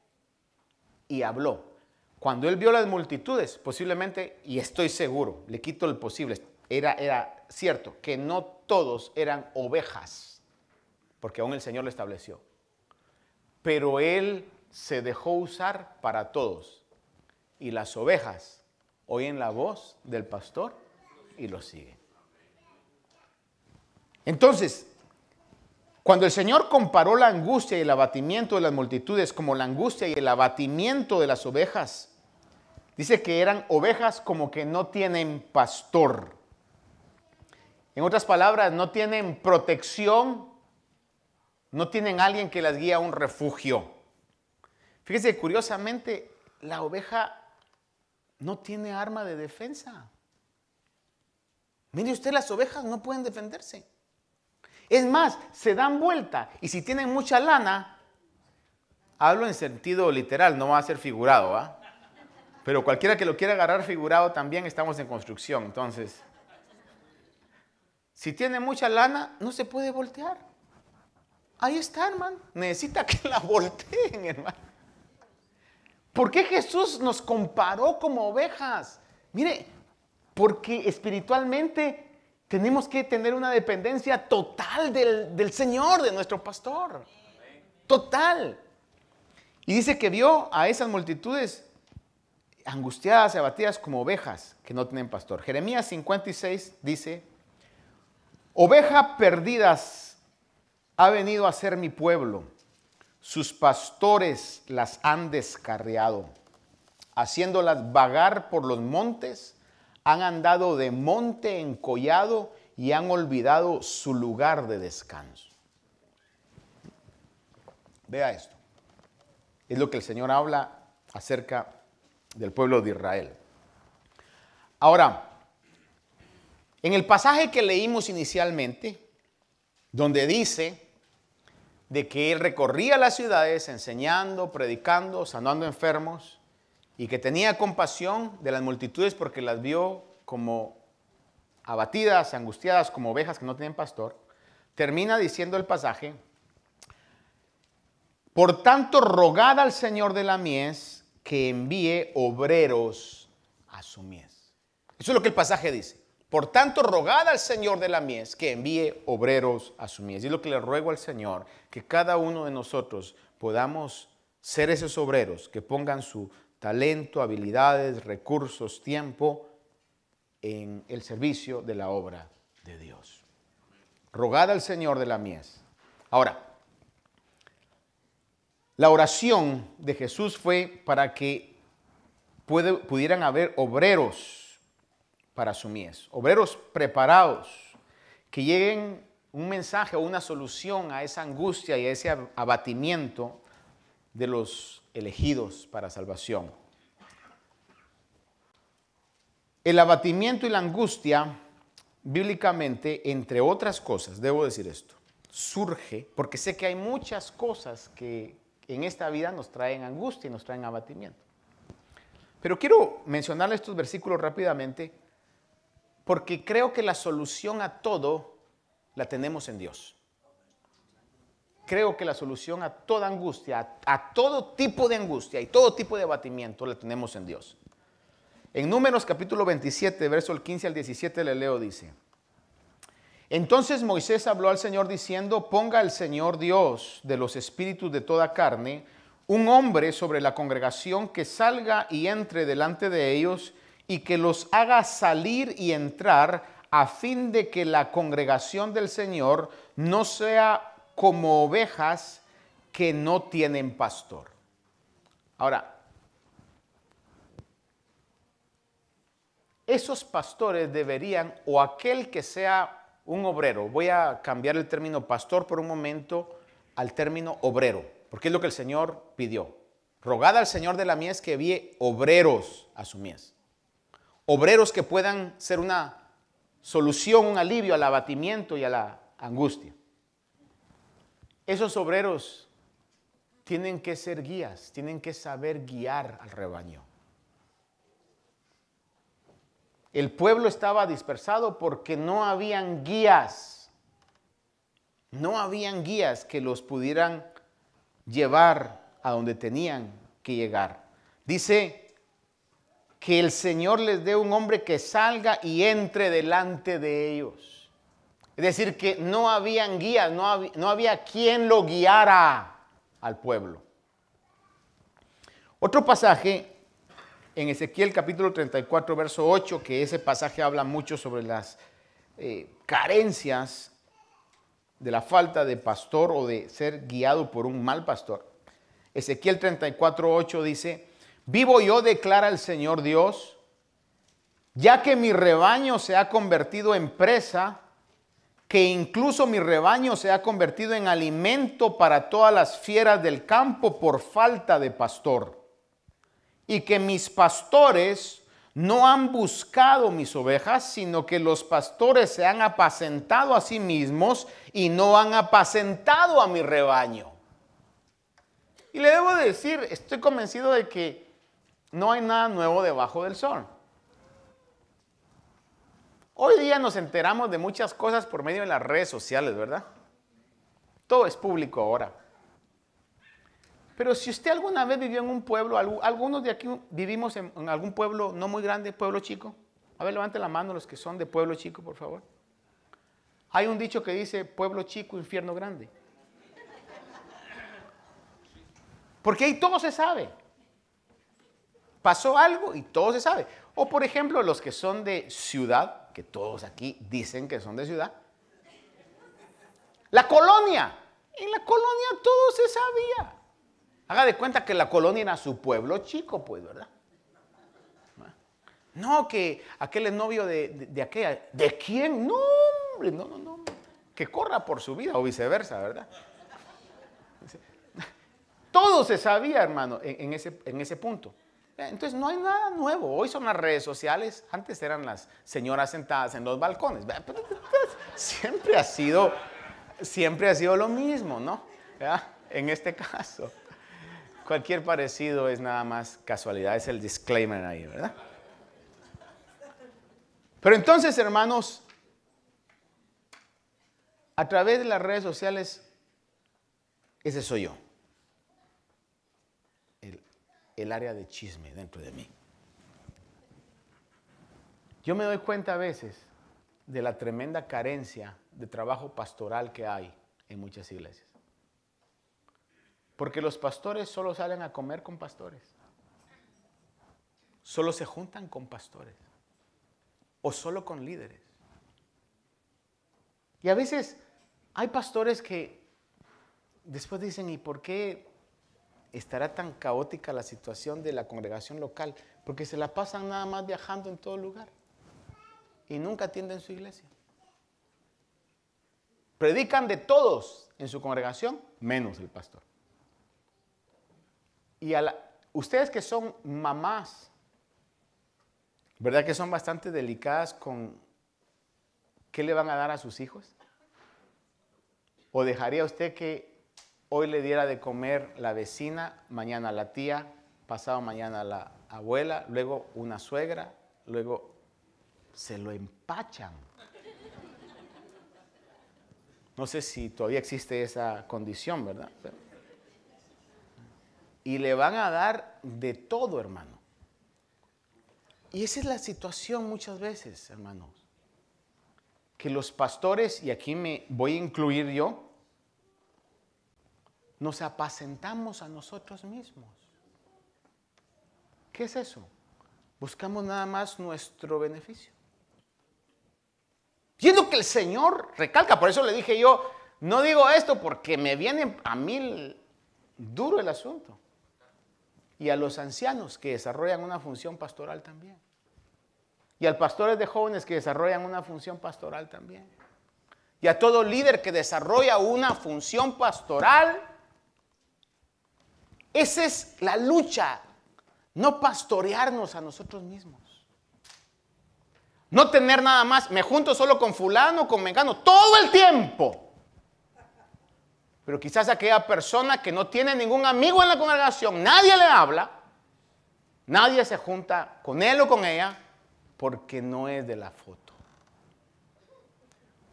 y habló. Cuando él vio las multitudes, posiblemente, y estoy seguro, le quito el posible, era, era cierto que no todos eran ovejas, porque aún el Señor lo estableció. Pero él se dejó usar para todos. Y las ovejas oyen la voz del pastor y lo siguen. Entonces, cuando el Señor comparó la angustia y el abatimiento de las multitudes como la angustia y el abatimiento de las ovejas, dice que eran ovejas como que no tienen pastor. En otras palabras, no tienen protección, no tienen alguien que las guíe a un refugio. Fíjese, curiosamente, la oveja no tiene arma de defensa. Mire usted, las ovejas no pueden defenderse. Es más, se dan vuelta y si tienen mucha lana, hablo en sentido literal, no va a ser figurado, ¿ah? Pero cualquiera que lo quiera agarrar figurado también estamos en construcción. Entonces, si tiene mucha lana, no se puede voltear. Ahí está, hermano. Necesita que la volteen, hermano. ¿Por qué Jesús nos comparó como ovejas? Mire, porque espiritualmente tenemos que tener una dependencia total del, Señor, de nuestro pastor. Total. Y dice que vio a esas multitudes angustiadas y abatidas como ovejas que no tienen pastor. Jeremías 56 dice, oveja perdidas ha venido a ser mi pueblo. Sus pastores las han descarriado, haciéndolas vagar por los montes han andado de monte en collado y han olvidado su lugar de descanso. Vea esto. Es lo que el Señor habla acerca del pueblo de Israel. Ahora, en el pasaje que leímos inicialmente, donde dice de que él recorría las ciudades enseñando, predicando, sanando enfermos, y que tenía compasión de las multitudes porque las vio como abatidas, angustiadas, como ovejas que no tienen pastor, termina diciendo el pasaje, por tanto rogad al Señor de la mies que envíe obreros a su mies. Eso es lo que el pasaje dice. Por tanto, rogad al Señor de la mies que envíe obreros a su mies. Y lo que le ruego al Señor, que cada uno de nosotros podamos ser esos obreros que pongan su talento, habilidades, recursos, tiempo en el servicio de la obra de Dios. Rogad al Señor de la mies. Ahora, la oración de Jesús fue para que pudieran haber obreros para su mies, obreros preparados, que lleguen un mensaje o una solución a esa angustia y a ese abatimiento de los elegidos para salvación. El abatimiento y la angustia, bíblicamente, entre otras cosas, debo decir esto, surge porque sé que hay muchas cosas que en esta vida nos traen angustia y nos traen abatimiento. Pero quiero mencionar estos versículos rápidamente porque creo que la solución a todo la tenemos en Dios creo que la solución a toda angustia, a, todo tipo de angustia y todo tipo de abatimiento la tenemos en Dios. En Números capítulo 27, verso 15 al 17 le leo, dice, entonces Moisés habló al Señor diciendo, ponga el Señor Dios de los espíritus de toda carne, un hombre sobre la congregación que salga y entre delante de ellos y que los haga salir y entrar a fin de que la congregación del Señor no sea como ovejas que no tienen pastor. Ahora, esos pastores deberían, o aquel que sea un obrero, voy a cambiar el término pastor por un momento al término obrero, porque es lo que el Señor pidió. Rogada al Señor de la mies que envíe obreros a su mies. Obreros que puedan ser una solución, un alivio al abatimiento y a la angustia. Esos obreros tienen que ser guías, tienen que saber guiar al rebaño. El pueblo estaba dispersado porque no habían guías. No habían guías que los pudieran llevar a donde tenían que llegar. Dice que el Señor les dé un hombre que salga y entre delante de ellos. Es decir, que no habían guías, no había, quien lo guiara al pueblo. Otro pasaje en Ezequiel capítulo 34, verso 8, que ese pasaje habla mucho sobre las eh, carencias de la falta de pastor o de ser guiado por un mal pastor. Ezequiel 34, 8 dice, vivo yo, declara el Señor Dios, ya que mi rebaño se ha convertido en presa, que incluso mi rebaño se ha convertido en alimento para todas las fieras del campo por falta de pastor y que mis pastores no han buscado mis ovejas, sino que los pastores se han apacentado a sí mismos y no han apacentado a mi rebaño. Y le debo decir, estoy convencido de que no hay nada nuevo debajo del sol. Hoy día nos enteramos de muchas cosas por medio de las redes sociales, ¿verdad? Todo es público ahora. Pero si usted alguna vez vivió en un pueblo, algunos de aquí vivimos en, algún pueblo no muy grande, pueblo chico. A ver, levante la mano los que son de pueblo chico, por favor. Hay un dicho que dice pueblo chico, infierno grande. Porque ahí todo se sabe. Pasó algo y todo se sabe. O por ejemplo, los que son de ciudad, que todos aquí dicen que son de ciudad. La colonia. En la colonia todo se sabía. Haga de cuenta que la colonia era su pueblo chico, pues, ¿verdad? No, que aquel es novio de, aquella. ¿De quién? No, hombre, no, no, no. Que corra por su vida o viceversa, ¿verdad? Todo se sabía, hermano, en, ese, en ese punto. Entonces no hay nada nuevo. Hoy son las redes sociales. Antes eran las señoras sentadas en los balcones. Siempre ha sido, siempre ha sido lo mismo, ¿no? En este caso. Cualquier parecido es nada más casualidad, es el disclaimer ahí, ¿verdad? Pero entonces, hermanos, a través de las redes sociales, ese soy yo. El, área de chisme dentro de mí. Yo me doy cuenta a veces de la tremenda carencia de trabajo pastoral que hay en muchas iglesias. Porque los pastores solo salen a comer con pastores. Solo se juntan con pastores. O solo con líderes. Y a veces hay pastores que después dicen, ¿y por qué estará tan caótica la situación de la congregación local? Porque se la pasan nada más viajando en todo lugar. Y nunca atienden su iglesia. Predican de todos en su congregación, menos el pastor. Y a ustedes que son mamás, ¿verdad que son bastante delicadas con qué le van a dar a sus hijos? ¿O dejaría usted que hoy le diera de comer la vecina, mañana la tía, pasado mañana la abuela, luego una suegra, luego se lo empachan? No sé si todavía existe esa condición, ¿verdad? y le van a dar de todo, hermano. Y esa es la situación muchas veces, hermanos. Que los pastores, y aquí me voy a incluir yo, nos apacentamos a nosotros mismos. ¿Qué es eso? Buscamos nada más nuestro beneficio. Viendo que el Señor recalca, por eso le dije yo, no digo esto porque me viene a mí duro el asunto y a los ancianos que desarrollan una función pastoral también. Y a pastores de jóvenes que desarrollan una función pastoral también. Y a todo líder que desarrolla una función pastoral. Esa es la lucha. No pastorearnos a nosotros mismos. No tener nada más, me junto solo con fulano, con mengano, todo el tiempo. Pero quizás aquella persona que no tiene ningún amigo en la congregación, nadie le habla, nadie se junta con él o con ella porque no es de la foto.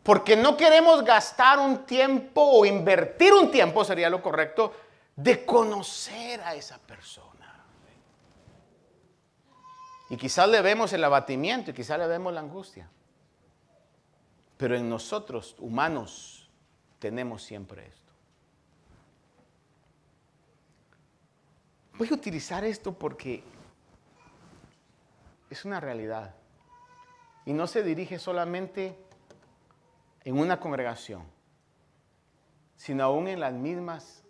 Porque no queremos gastar un tiempo o invertir un tiempo, sería lo correcto, de conocer a esa persona. Y quizás le vemos el abatimiento y quizás le vemos la angustia. Pero en nosotros, humanos, tenemos siempre esto. Voy a utilizar esto porque es una realidad. Y no se dirige solamente en una congregación, sino aún en las mismas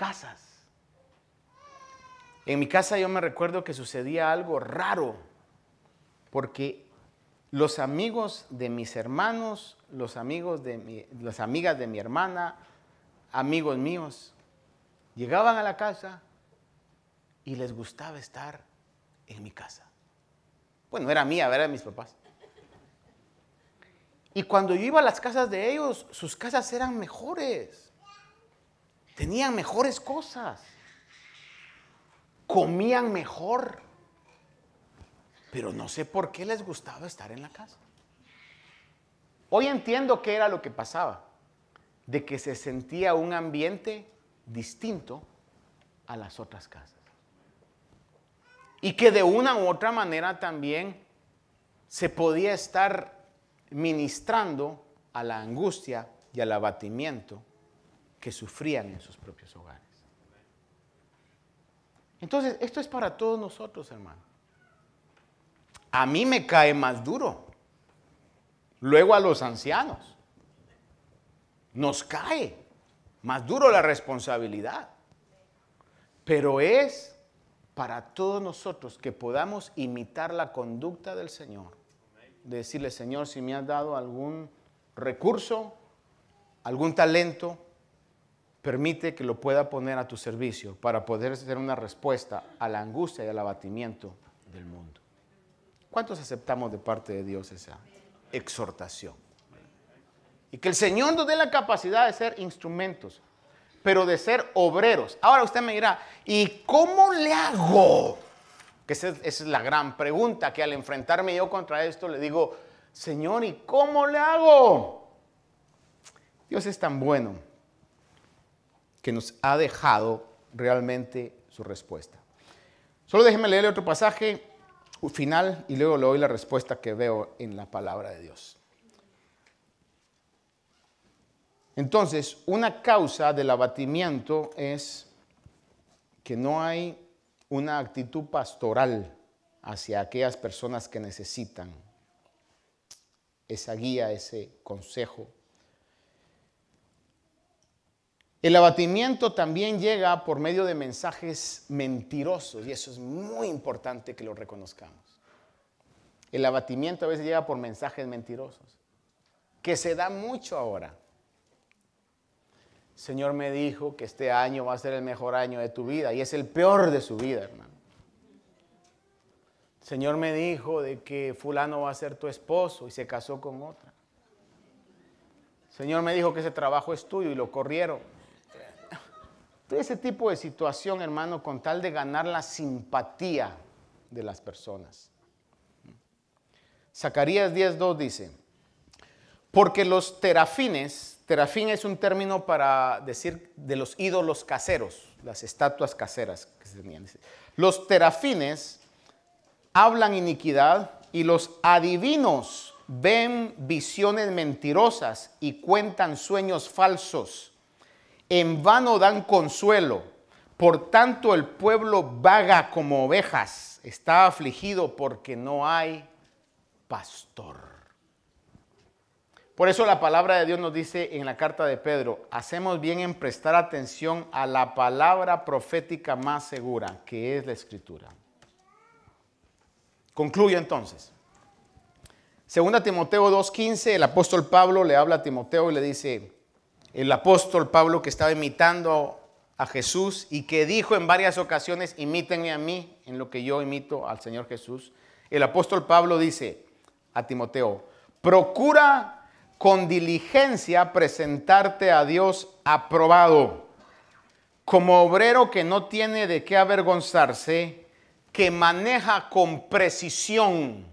casas. En mi casa yo me recuerdo que sucedía algo raro, porque los amigos de mis hermanos, los amigos de las amigas de mi hermana, amigos míos, llegaban a la casa y les gustaba estar en mi casa. Bueno, era mía, era de mis papás. Y cuando yo iba a las casas de ellos, sus casas eran mejores. Tenían mejores cosas. Comían mejor. Pero no sé por qué les gustaba estar en la casa. Hoy entiendo qué era lo que pasaba. De que se sentía un ambiente distinto a las otras casas. Y que de una u otra manera también se podía estar ministrando a la angustia y al abatimiento que sufrían en sus propios hogares. Entonces, esto es para todos nosotros, hermano. A mí me cae más duro. Luego a los ancianos. Nos cae más duro la responsabilidad. Pero es para todos nosotros que podamos imitar la conducta del Señor. De decirle, Señor, si me has dado algún recurso, algún talento, permite que lo pueda poner a tu servicio para poder ser una respuesta a la angustia y al abatimiento del mundo. ¿Cuántos aceptamos de parte de Dios esa exhortación? Y que el Señor nos dé la capacidad de ser instrumentos pero de ser obreros. Ahora usted me dirá, ¿y cómo le hago? Que esa, es la gran pregunta que al enfrentarme yo contra esto le digo, Señor, ¿y cómo le hago? Dios es tan bueno que nos ha dejado realmente su respuesta. Solo déjeme leerle otro pasaje final y luego le doy la respuesta que veo en la palabra de Dios. Entonces, una causa del abatimiento es que no hay una actitud pastoral hacia aquellas personas que necesitan esa guía, ese consejo. El abatimiento también llega por medio de mensajes mentirosos y eso es muy importante que lo reconozcamos. El abatimiento a veces llega por mensajes mentirosos, que se da mucho ahora. Señor me dijo que este año va a ser el mejor año de tu vida y es el peor de su vida, hermano. Señor me dijo de que fulano va a ser tu esposo y se casó con otra. Señor me dijo que ese trabajo es tuyo y lo corrieron. Ese tipo de situación, hermano, con tal de ganar la simpatía de las personas. Zacarías 10.2 dice, porque los terafines Terafín es un término para decir de los ídolos caseros, las estatuas caseras que se tenían. Los terafines hablan iniquidad y los adivinos ven visiones mentirosas y cuentan sueños falsos. En vano dan consuelo. Por tanto el pueblo vaga como ovejas, está afligido porque no hay pastor. Por eso la palabra de Dios nos dice en la carta de Pedro, hacemos bien en prestar atención a la palabra profética más segura, que es la escritura. Concluyo entonces. Segunda Timoteo 2.15, el apóstol Pablo le habla a Timoteo y le dice, el apóstol Pablo que estaba imitando a Jesús y que dijo en varias ocasiones, imítenme a mí en lo que yo imito al Señor Jesús. El apóstol Pablo dice a Timoteo, procura con diligencia presentarte a Dios aprobado, como obrero que no tiene de qué avergonzarse, que maneja con precisión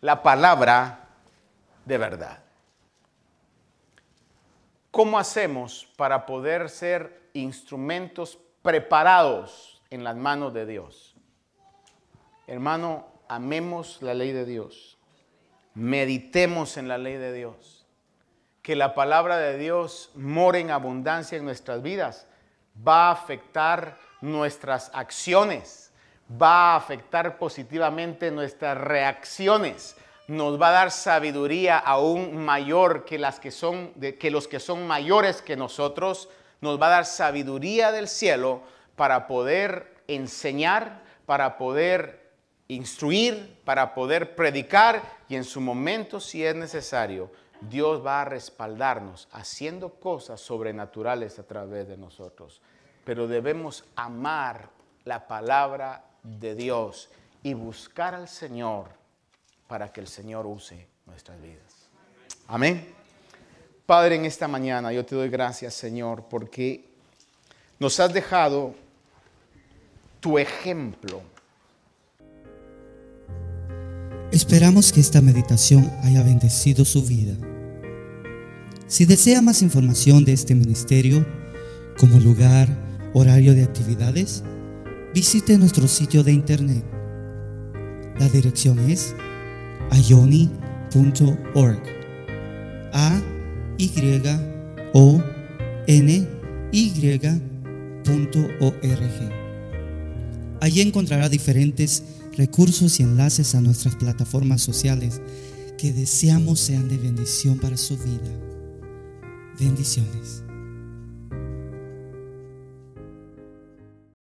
la palabra de verdad. ¿Cómo hacemos para poder ser instrumentos preparados en las manos de Dios? Hermano, amemos la ley de Dios. Meditemos en la ley de Dios. Que la palabra de Dios more en abundancia en nuestras vidas. Va a afectar nuestras acciones. Va a afectar positivamente nuestras reacciones nos va a dar sabiduría aún mayor que, las que, son, que los que son mayores que nosotros. Nos va a dar sabiduría del cielo para poder enseñar, para poder instruir, para poder predicar y en su momento, si es necesario, Dios va a respaldarnos haciendo cosas sobrenaturales a través de nosotros. Pero debemos amar la palabra de Dios y buscar al Señor para que el Señor use nuestras vidas. Amén. Padre, en esta mañana yo te doy gracias, Señor, porque nos has dejado tu ejemplo. Esperamos que esta meditación haya bendecido su vida. Si desea más información de este ministerio, como lugar, horario de actividades, visite nuestro sitio de internet. La dirección es ayoni.org. A Y O N Y.org. Allí encontrará diferentes recursos y enlaces a nuestras plataformas sociales que deseamos sean de bendición para su vida. Bendiciones.